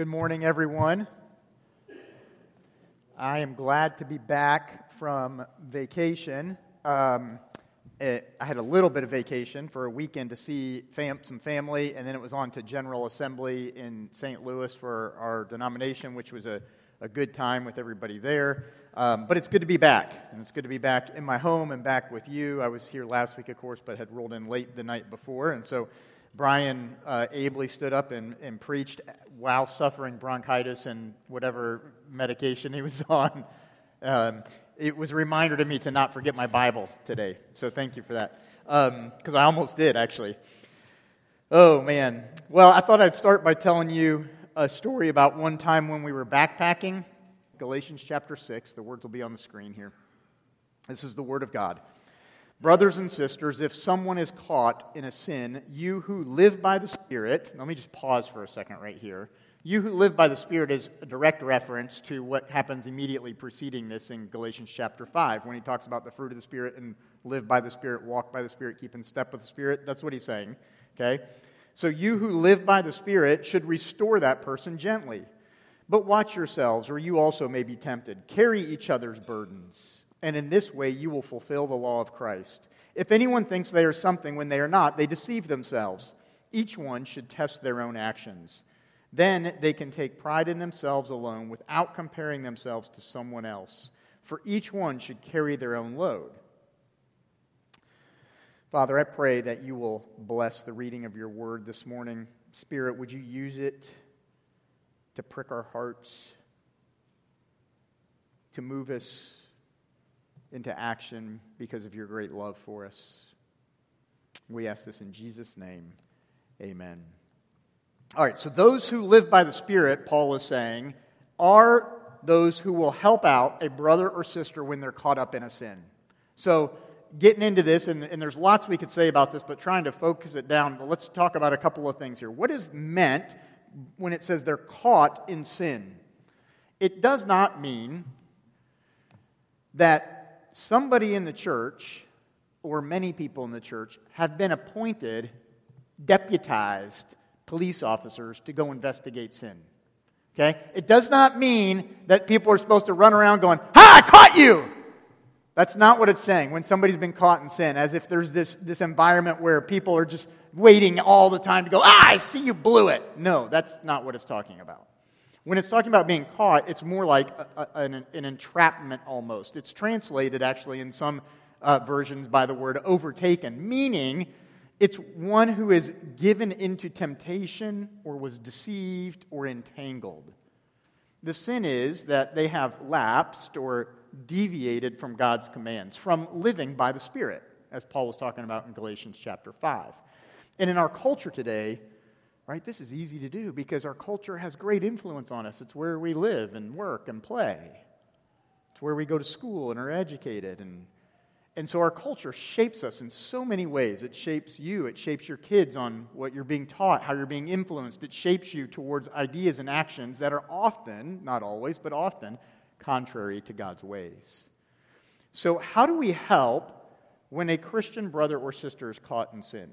Good morning, everyone. I am glad to be back from vacation. Um, it, I had a little bit of vacation for a weekend to see fam- some family, and then it was on to General Assembly in St. Louis for our denomination, which was a, a good time with everybody there. Um, but it's good to be back, and it's good to be back in my home and back with you. I was here last week, of course, but had rolled in late the night before, and so Brian uh, ably stood up and, and preached while suffering bronchitis and whatever medication he was on. Um, it was a reminder to me to not forget my Bible today. So thank you for that. Because um, I almost did, actually. Oh, man. Well, I thought I'd start by telling you a story about one time when we were backpacking. Galatians chapter 6. The words will be on the screen here. This is the Word of God. Brothers and sisters, if someone is caught in a sin, you who live by the Spirit, let me just pause for a second right here. You who live by the Spirit is a direct reference to what happens immediately preceding this in Galatians chapter 5 when he talks about the fruit of the Spirit and live by the Spirit, walk by the Spirit, keep in step with the Spirit. That's what he's saying. Okay? So you who live by the Spirit should restore that person gently. But watch yourselves, or you also may be tempted. Carry each other's burdens and in this way you will fulfill the law of Christ. If anyone thinks they are something when they are not, they deceive themselves. Each one should test their own actions. Then they can take pride in themselves alone without comparing themselves to someone else. For each one should carry their own load. Father, I pray that you will bless the reading of your word this morning. Spirit, would you use it to prick our hearts, to move us into action because of your great love for us. We ask this in Jesus' name. Amen. All right, so those who live by the Spirit, Paul is saying, are those who will help out a brother or sister when they're caught up in a sin. So, getting into this, and, and there's lots we could say about this, but trying to focus it down, but let's talk about a couple of things here. What is meant when it says they're caught in sin? It does not mean that somebody in the church, or many people in the church, have been appointed deputized police officers to go investigate sin. Okay? It does not mean that people are supposed to run around going, Ha, I caught you! That's not what it's saying when somebody's been caught in sin, as if there's this, this environment where people are just waiting all the time to go, Ah, I see you blew it. No, that's not what it's talking about. When it's talking about being caught, it's more like a, a, an, an, entrapment almost. It's translated actually in some uh, versions by the word overtaken, meaning it's one who is given into temptation or was deceived or entangled. The sin is that they have lapsed or deviated from God's commands, from living by the Spirit, as Paul was talking about in Galatians chapter 5. And in our culture today, Right? This is easy to do because our culture has great influence on us. It's where we live and work and play. It's where we go to school and are educated. And, and so our culture shapes us in so many ways. It shapes you, it shapes your kids on what you're being taught, how you're being influenced. It shapes you towards ideas and actions that are often, not always, but often, contrary to God's ways. So, how do we help when a Christian brother or sister is caught in sin?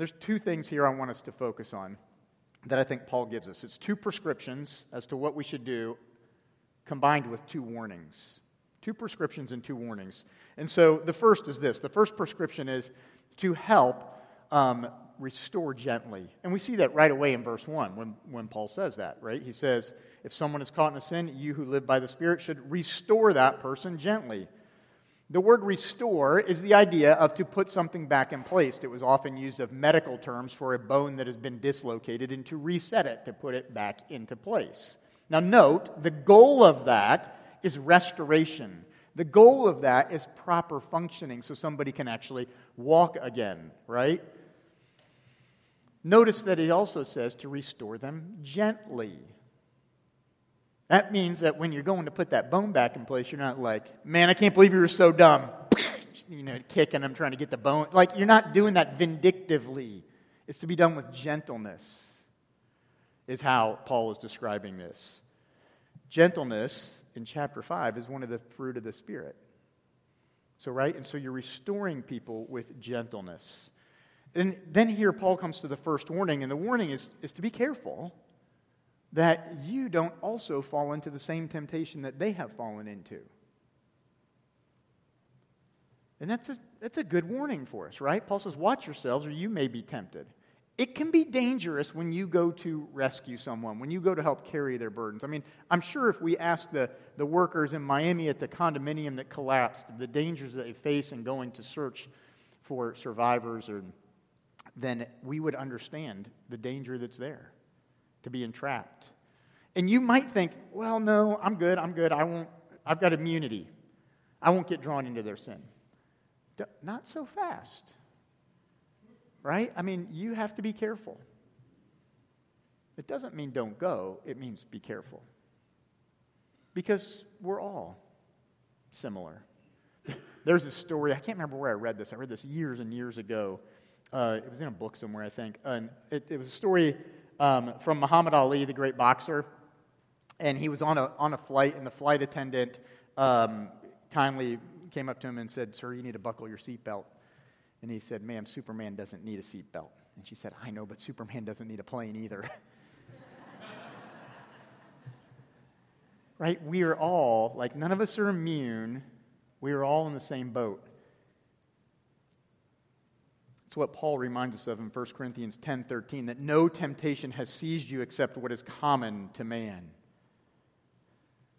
There's two things here I want us to focus on that I think Paul gives us. It's two prescriptions as to what we should do, combined with two warnings. Two prescriptions and two warnings. And so the first is this the first prescription is to help um, restore gently. And we see that right away in verse 1 when, when Paul says that, right? He says, If someone is caught in a sin, you who live by the Spirit should restore that person gently. The word restore is the idea of to put something back in place. It was often used of medical terms for a bone that has been dislocated and to reset it, to put it back into place. Now, note, the goal of that is restoration. The goal of that is proper functioning so somebody can actually walk again, right? Notice that it also says to restore them gently. That means that when you're going to put that bone back in place, you're not like, man, I can't believe you were so dumb. You know, kicking them, trying to get the bone. Like, you're not doing that vindictively. It's to be done with gentleness, is how Paul is describing this. Gentleness in chapter 5 is one of the fruit of the Spirit. So, right? And so you're restoring people with gentleness. And then here, Paul comes to the first warning, and the warning is, is to be careful that you don't also fall into the same temptation that they have fallen into. And that's a, that's a good warning for us, right? Paul says, Watch yourselves, or you may be tempted. It can be dangerous when you go to rescue someone, when you go to help carry their burdens. I mean, I'm sure if we asked the, the workers in Miami at the condominium that collapsed, the dangers that they face in going to search for survivors, or, then we would understand the danger that's there to be entrapped. And you might think, well, no, I'm good, I'm good, I won't, I've got immunity. I won't get drawn into their sin. Not so fast. Right? I mean, you have to be careful. It doesn't mean don't go, it means be careful. Because we're all similar. There's a story, I can't remember where I read this. I read this years and years ago. Uh, it was in a book somewhere, I think. And it, it was a story um, from Muhammad Ali, the great boxer. And he was on a, on a flight, and the flight attendant um, kindly came up to him and said, Sir, you need to buckle your seatbelt. And he said, Ma'am, Superman doesn't need a seatbelt. And she said, I know, but Superman doesn't need a plane either. right? We are all, like, none of us are immune. We are all in the same boat. It's what Paul reminds us of in 1 Corinthians 10:13 that no temptation has seized you except what is common to man.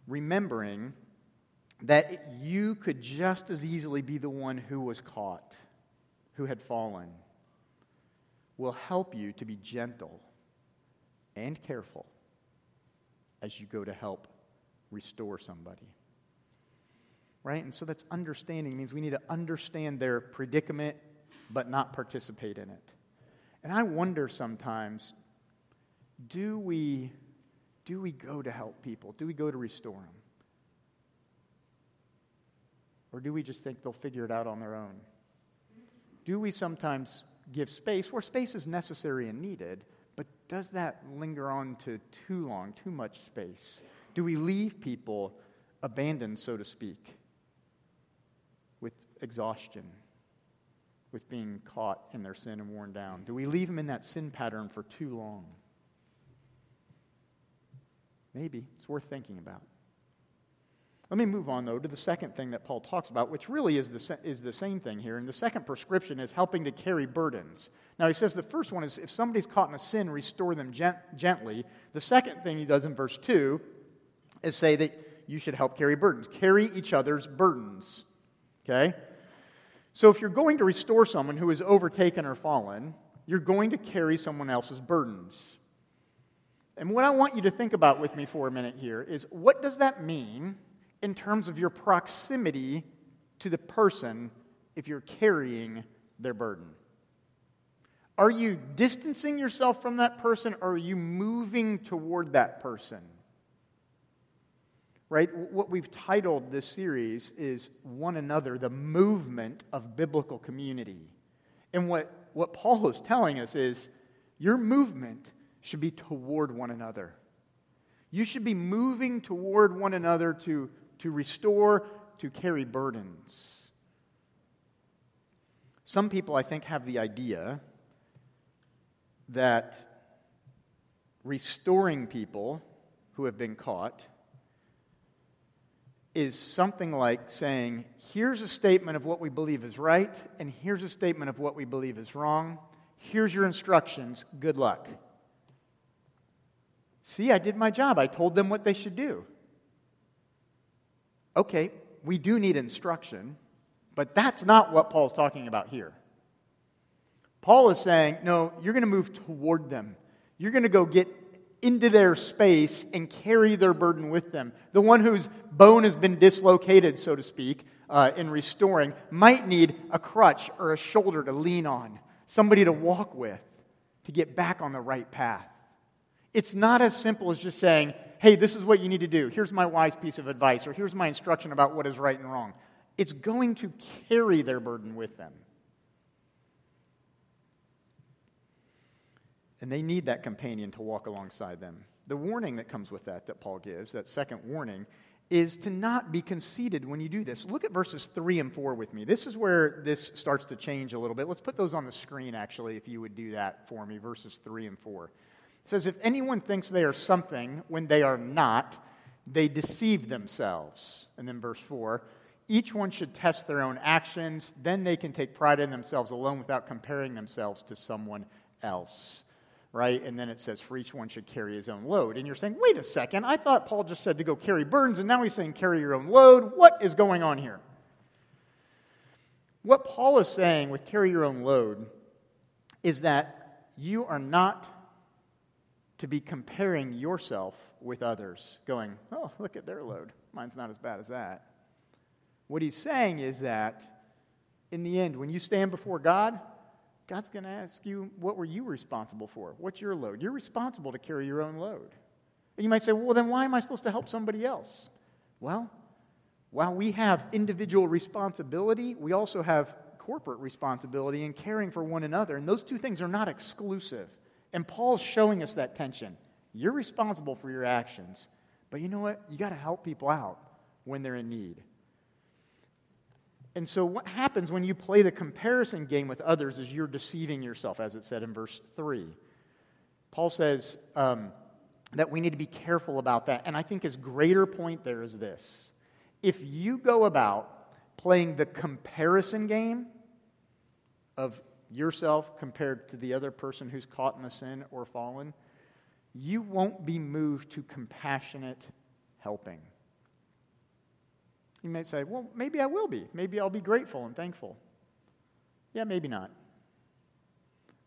Remembering that you could just as easily be the one who was caught, who had fallen, will help you to be gentle and careful as you go to help restore somebody. Right? And so that's understanding means we need to understand their predicament but not participate in it. And I wonder sometimes do we, do we go to help people? Do we go to restore them? Or do we just think they'll figure it out on their own? Do we sometimes give space where space is necessary and needed, but does that linger on to too long, too much space? Do we leave people abandoned, so to speak, with exhaustion? With being caught in their sin and worn down? Do we leave them in that sin pattern for too long? Maybe. It's worth thinking about. Let me move on, though, to the second thing that Paul talks about, which really is the, is the same thing here. And the second prescription is helping to carry burdens. Now, he says the first one is if somebody's caught in a sin, restore them gent- gently. The second thing he does in verse 2 is say that you should help carry burdens. Carry each other's burdens. Okay? So if you're going to restore someone who is overtaken or fallen, you're going to carry someone else's burdens. And what I want you to think about with me for a minute here is what does that mean in terms of your proximity to the person if you're carrying their burden? Are you distancing yourself from that person or are you moving toward that person? Right? What we've titled this series is One Another, the movement of biblical community. And what, what Paul is telling us is your movement should be toward one another. You should be moving toward one another to, to restore, to carry burdens. Some people, I think, have the idea that restoring people who have been caught is something like saying, here's a statement of what we believe is right, and here's a statement of what we believe is wrong. Here's your instructions. Good luck. See, I did my job. I told them what they should do. Okay, we do need instruction, but that's not what Paul's talking about here. Paul is saying, no, you're going to move toward them. You're going to go get into their space and carry their burden with them. The one whose bone has been dislocated, so to speak, uh, in restoring, might need a crutch or a shoulder to lean on, somebody to walk with to get back on the right path. It's not as simple as just saying, hey, this is what you need to do. Here's my wise piece of advice, or here's my instruction about what is right and wrong. It's going to carry their burden with them. And they need that companion to walk alongside them. The warning that comes with that, that Paul gives, that second warning, is to not be conceited when you do this. Look at verses 3 and 4 with me. This is where this starts to change a little bit. Let's put those on the screen, actually, if you would do that for me, verses 3 and 4. It says, If anyone thinks they are something when they are not, they deceive themselves. And then verse 4 each one should test their own actions, then they can take pride in themselves alone without comparing themselves to someone else. Right? And then it says, for each one should carry his own load. And you're saying, wait a second, I thought Paul just said to go carry burdens, and now he's saying carry your own load. What is going on here? What Paul is saying with carry your own load is that you are not to be comparing yourself with others, going, oh, look at their load. Mine's not as bad as that. What he's saying is that in the end, when you stand before God, God's going to ask you, what were you responsible for? What's your load? You're responsible to carry your own load. And you might say, well, then why am I supposed to help somebody else? Well, while we have individual responsibility, we also have corporate responsibility in caring for one another. And those two things are not exclusive. And Paul's showing us that tension. You're responsible for your actions, but you know what? You got to help people out when they're in need. And so, what happens when you play the comparison game with others is you're deceiving yourself, as it said in verse 3. Paul says um, that we need to be careful about that. And I think his greater point there is this if you go about playing the comparison game of yourself compared to the other person who's caught in the sin or fallen, you won't be moved to compassionate helping. You may say, well, maybe I will be. Maybe I'll be grateful and thankful. Yeah, maybe not.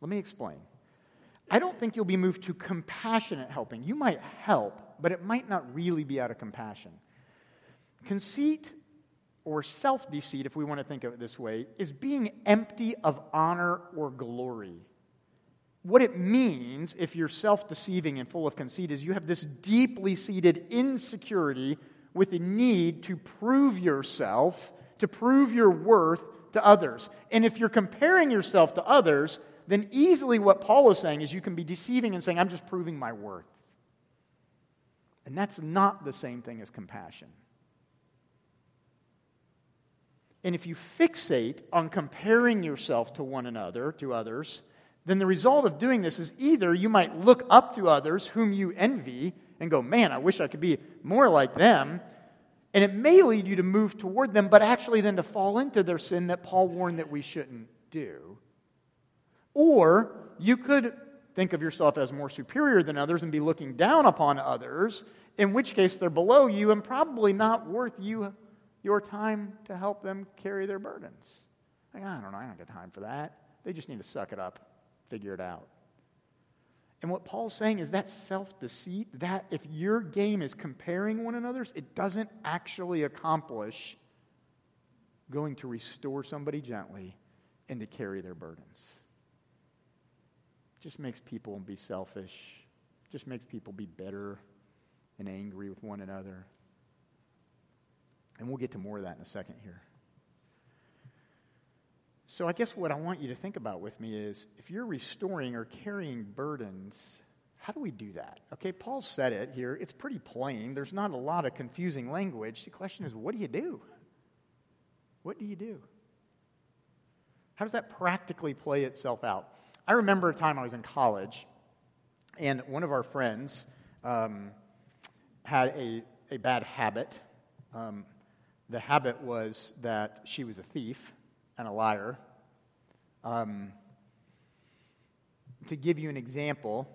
Let me explain. I don't think you'll be moved to compassionate helping. You might help, but it might not really be out of compassion. Conceit or self deceit, if we want to think of it this way, is being empty of honor or glory. What it means, if you're self deceiving and full of conceit, is you have this deeply seated insecurity with a need to prove yourself, to prove your worth to others. And if you're comparing yourself to others, then easily what Paul is saying is you can be deceiving and saying, I'm just proving my worth. And that's not the same thing as compassion. And if you fixate on comparing yourself to one another, to others, then the result of doing this is either you might look up to others whom you envy and go, man, I wish I could be more like them. And it may lead you to move toward them, but actually then to fall into their sin that Paul warned that we shouldn't do. Or you could think of yourself as more superior than others and be looking down upon others, in which case they're below you and probably not worth you your time to help them carry their burdens. Like, I don't know, I don't got time for that. They just need to suck it up, figure it out. And what Paul's saying is that self deceit, that if your game is comparing one another's, it doesn't actually accomplish going to restore somebody gently and to carry their burdens. It just makes people be selfish, just makes people be bitter and angry with one another. And we'll get to more of that in a second here. So, I guess what I want you to think about with me is if you're restoring or carrying burdens, how do we do that? Okay, Paul said it here. It's pretty plain. There's not a lot of confusing language. The question is, what do you do? What do you do? How does that practically play itself out? I remember a time I was in college, and one of our friends um, had a, a bad habit. Um, the habit was that she was a thief and a liar. Um, to give you an example,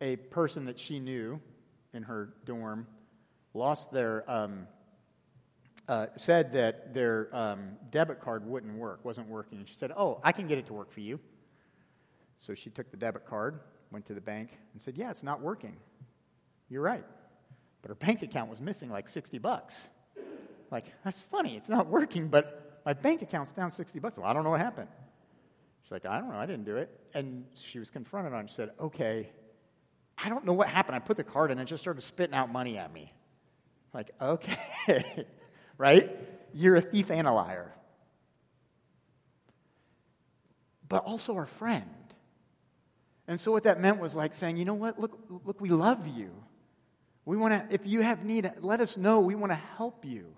a person that she knew in her dorm lost their, um, uh, said that their um, debit card wouldn't work, wasn't working. She said, Oh, I can get it to work for you. So she took the debit card, went to the bank, and said, Yeah, it's not working. You're right. But her bank account was missing like 60 bucks. Like, that's funny. It's not working, but my bank account's down 60 bucks. Well, I don't know what happened. She's like, I don't know. I didn't do it. And she was confronted on it. She said, okay, I don't know what happened. I put the card in and it just started spitting out money at me. Like, okay, right? You're a thief and a liar. But also our friend. And so what that meant was like saying, you know what? Look, look, we love you. We want to, if you have need, let us know. We want to help you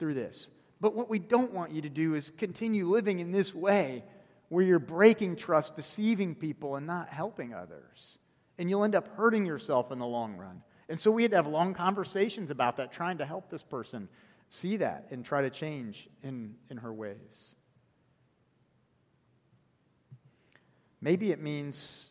through this. But what we don't want you to do is continue living in this way where you're breaking trust, deceiving people, and not helping others. And you'll end up hurting yourself in the long run. And so we had to have long conversations about that, trying to help this person see that and try to change in, in her ways. Maybe it means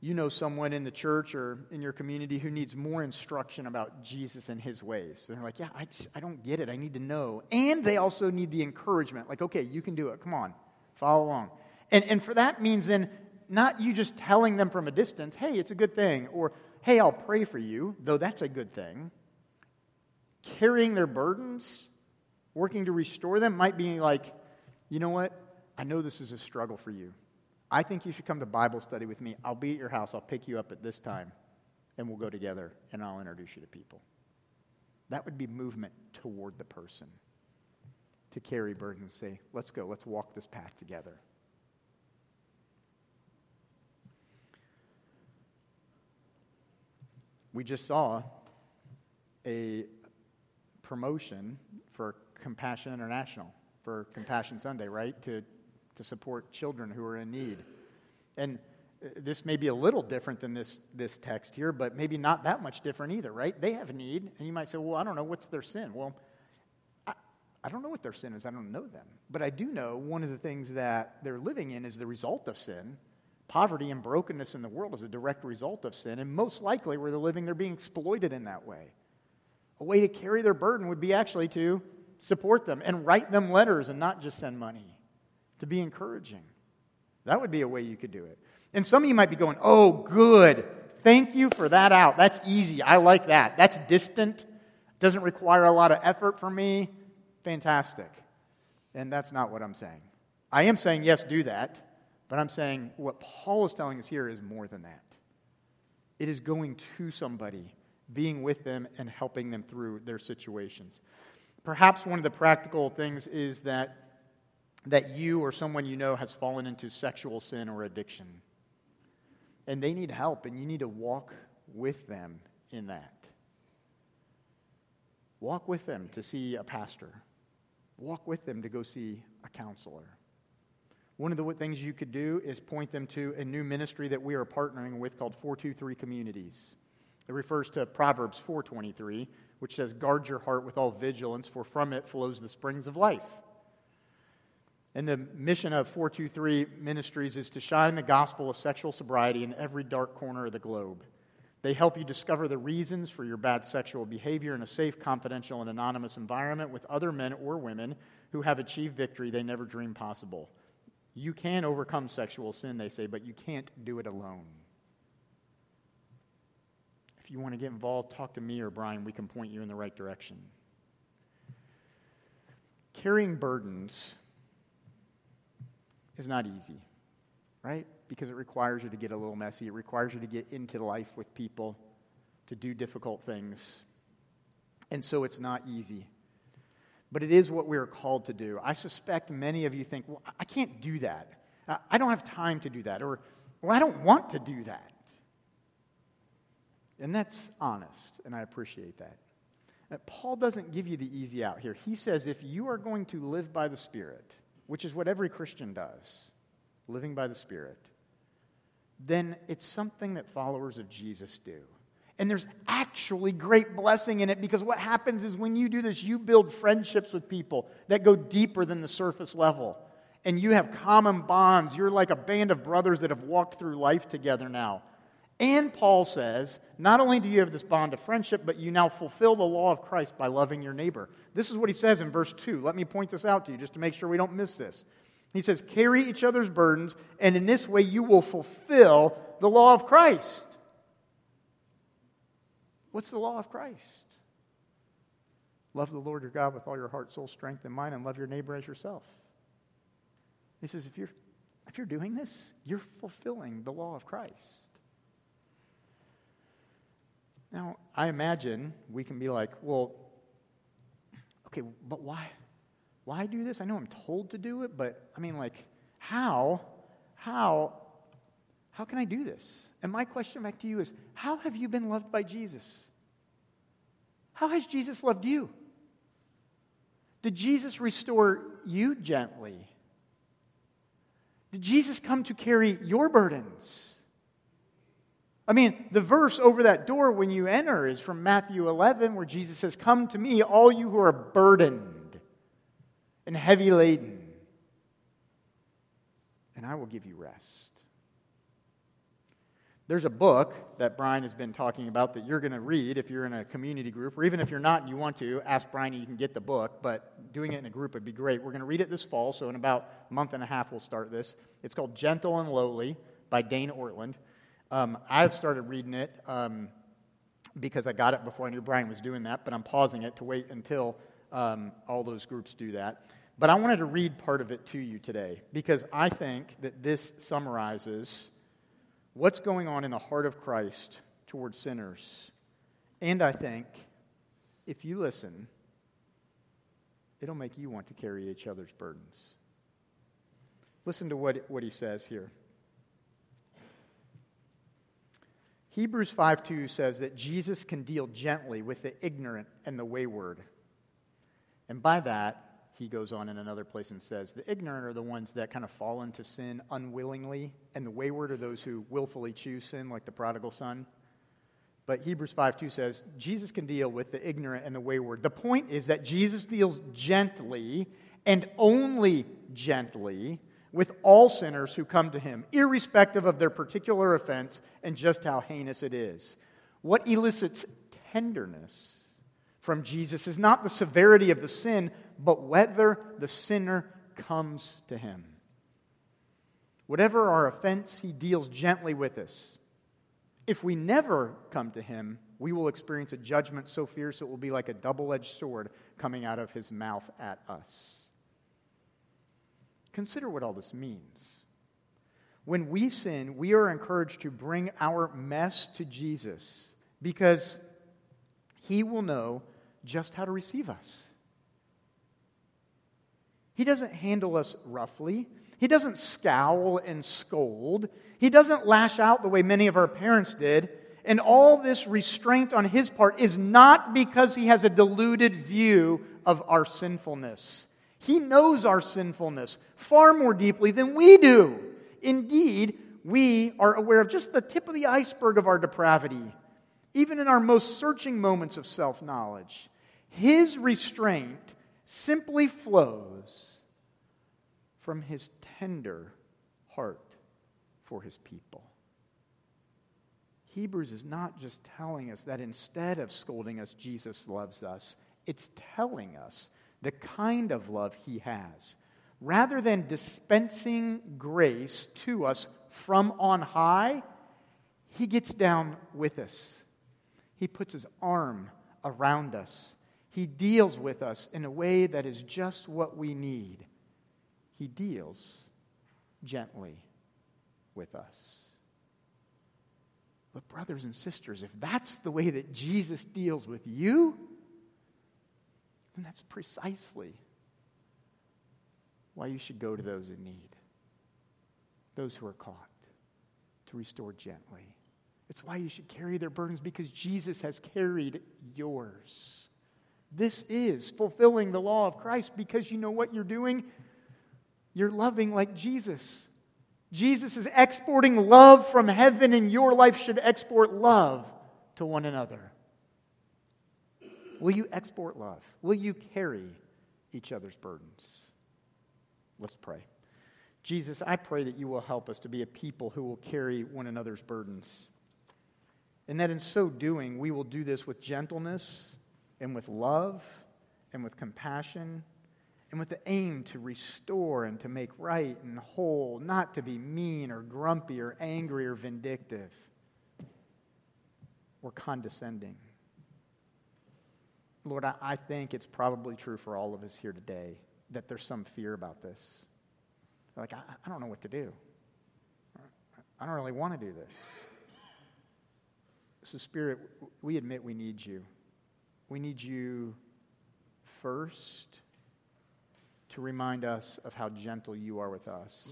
you know someone in the church or in your community who needs more instruction about Jesus and his ways. And they're like, yeah, I, just, I don't get it. I need to know. And they also need the encouragement like, okay, you can do it. Come on, follow along. And, and for that means then not you just telling them from a distance, hey, it's a good thing, or hey, I'll pray for you, though that's a good thing. Carrying their burdens, working to restore them might be like, you know what? I know this is a struggle for you. I think you should come to Bible study with me. I'll be at your house. I'll pick you up at this time, and we'll go together, and I'll introduce you to people. That would be movement toward the person to carry burden and say, let's go, let's walk this path together. We just saw a promotion for Compassion International, for Compassion Sunday, right? To to support children who are in need. And uh, this may be a little different than this, this text here, but maybe not that much different either, right? They have need, and you might say, well, I don't know, what's their sin? Well, I, I don't know what their sin is. I don't know them. But I do know one of the things that they're living in is the result of sin. Poverty and brokenness in the world is a direct result of sin, and most likely where they're living, they're being exploited in that way. A way to carry their burden would be actually to support them and write them letters and not just send money to be encouraging. That would be a way you could do it. And some of you might be going, oh, good. Thank you for that out. That's easy. I like that. That's distant. Doesn't require a lot of effort for me. Fantastic. And that's not what I'm saying. I am saying, yes, do that. But I'm saying what Paul is telling us here is more than that. It is going to somebody, being with them, and helping them through their situations. Perhaps one of the practical things is that that you or someone you know has fallen into sexual sin or addiction. And they need help, and you need to walk with them in that. Walk with them to see a pastor. Walk with them to go see a counselor. One of the things you could do is point them to a new ministry that we are partnering with called 423 Communities. It refers to Proverbs 423, which says, Guard your heart with all vigilance, for from it flows the springs of life. And the mission of 423 Ministries is to shine the gospel of sexual sobriety in every dark corner of the globe. They help you discover the reasons for your bad sexual behavior in a safe, confidential, and anonymous environment with other men or women who have achieved victory they never dreamed possible. You can overcome sexual sin, they say, but you can't do it alone. If you want to get involved, talk to me or Brian. We can point you in the right direction. Carrying burdens is not easy, right? Because it requires you to get a little messy. It requires you to get into life with people, to do difficult things. And so it's not easy. But it is what we are called to do. I suspect many of you think, well, I can't do that. I don't have time to do that. Or, well, I don't want to do that. And that's honest, and I appreciate that. Uh, Paul doesn't give you the easy out here. He says if you are going to live by the Spirit, which is what every Christian does, living by the Spirit, then it's something that followers of Jesus do. And there's actually great blessing in it because what happens is when you do this, you build friendships with people that go deeper than the surface level. And you have common bonds. You're like a band of brothers that have walked through life together now. And Paul says, not only do you have this bond of friendship, but you now fulfill the law of Christ by loving your neighbor. This is what he says in verse 2. Let me point this out to you just to make sure we don't miss this. He says, Carry each other's burdens, and in this way you will fulfill the law of Christ. What's the law of Christ? Love the Lord your God with all your heart, soul, strength, and mind, and love your neighbor as yourself. He says, if you're, if you're doing this, you're fulfilling the law of Christ. Now, I imagine we can be like, well, okay, but why? Why do this? I know I'm told to do it, but I mean, like, how? How? How can I do this? And my question back to you is how have you been loved by Jesus? How has Jesus loved you? Did Jesus restore you gently? Did Jesus come to carry your burdens? I mean, the verse over that door when you enter is from Matthew 11, where Jesus says, Come to me, all you who are burdened and heavy laden, and I will give you rest. There's a book that Brian has been talking about that you're going to read if you're in a community group, or even if you're not and you want to, ask Brian you can get the book, but doing it in a group would be great. We're going to read it this fall, so in about a month and a half we'll start this. It's called Gentle and Lowly by Dane Ortlund. Um, I've started reading it um, because I got it before I knew Brian was doing that, but I'm pausing it to wait until um, all those groups do that. But I wanted to read part of it to you today because I think that this summarizes what's going on in the heart of Christ towards sinners. And I think if you listen, it'll make you want to carry each other's burdens. Listen to what, what he says here. Hebrews 5 2 says that Jesus can deal gently with the ignorant and the wayward. And by that, he goes on in another place and says, The ignorant are the ones that kind of fall into sin unwillingly, and the wayward are those who willfully choose sin, like the prodigal son. But Hebrews 5 2 says, Jesus can deal with the ignorant and the wayward. The point is that Jesus deals gently and only gently with all sinners who come to him, irrespective of their particular offense and just how heinous it is. What elicits tenderness from Jesus is not the severity of the sin, but whether the sinner comes to him. Whatever our offense, he deals gently with us. If we never come to him, we will experience a judgment so fierce it will be like a double edged sword coming out of his mouth at us. Consider what all this means. When we sin, we are encouraged to bring our mess to Jesus because he will know just how to receive us. He doesn't handle us roughly. He doesn't scowl and scold. He doesn't lash out the way many of our parents did. And all this restraint on his part is not because he has a deluded view of our sinfulness. He knows our sinfulness far more deeply than we do. Indeed, we are aware of just the tip of the iceberg of our depravity, even in our most searching moments of self knowledge. His restraint simply flows from his tender heart for his people. Hebrews is not just telling us that instead of scolding us, Jesus loves us. It's telling us the kind of love he has. Rather than dispensing grace to us from on high, he gets down with us. He puts his arm around us he deals with us in a way that is just what we need. He deals gently with us. But, brothers and sisters, if that's the way that Jesus deals with you, then that's precisely why you should go to those in need, those who are caught, to restore gently. It's why you should carry their burdens because Jesus has carried yours. This is fulfilling the law of Christ because you know what you're doing? You're loving like Jesus. Jesus is exporting love from heaven, and your life should export love to one another. Will you export love? Will you carry each other's burdens? Let's pray. Jesus, I pray that you will help us to be a people who will carry one another's burdens. And that in so doing, we will do this with gentleness and with love and with compassion and with the aim to restore and to make right and whole, not to be mean or grumpy or angry or vindictive or condescending. Lord, I, I think it's probably true for all of us here today that there's some fear about this. Like, I, I don't know what to do. I don't really want to do this. So, Spirit, we admit we need you. We need you first to remind us of how gentle you are with us,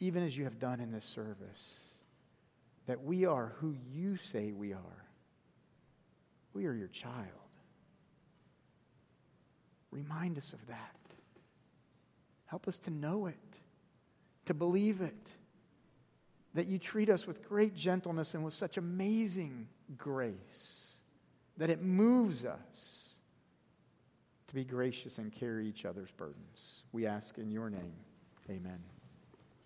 even as you have done in this service, that we are who you say we are. We are your child. Remind us of that. Help us to know it. to believe it. That you treat us with great gentleness and with such amazing grace that it moves us to be gracious and carry each other's burdens. We ask in your name. Amen.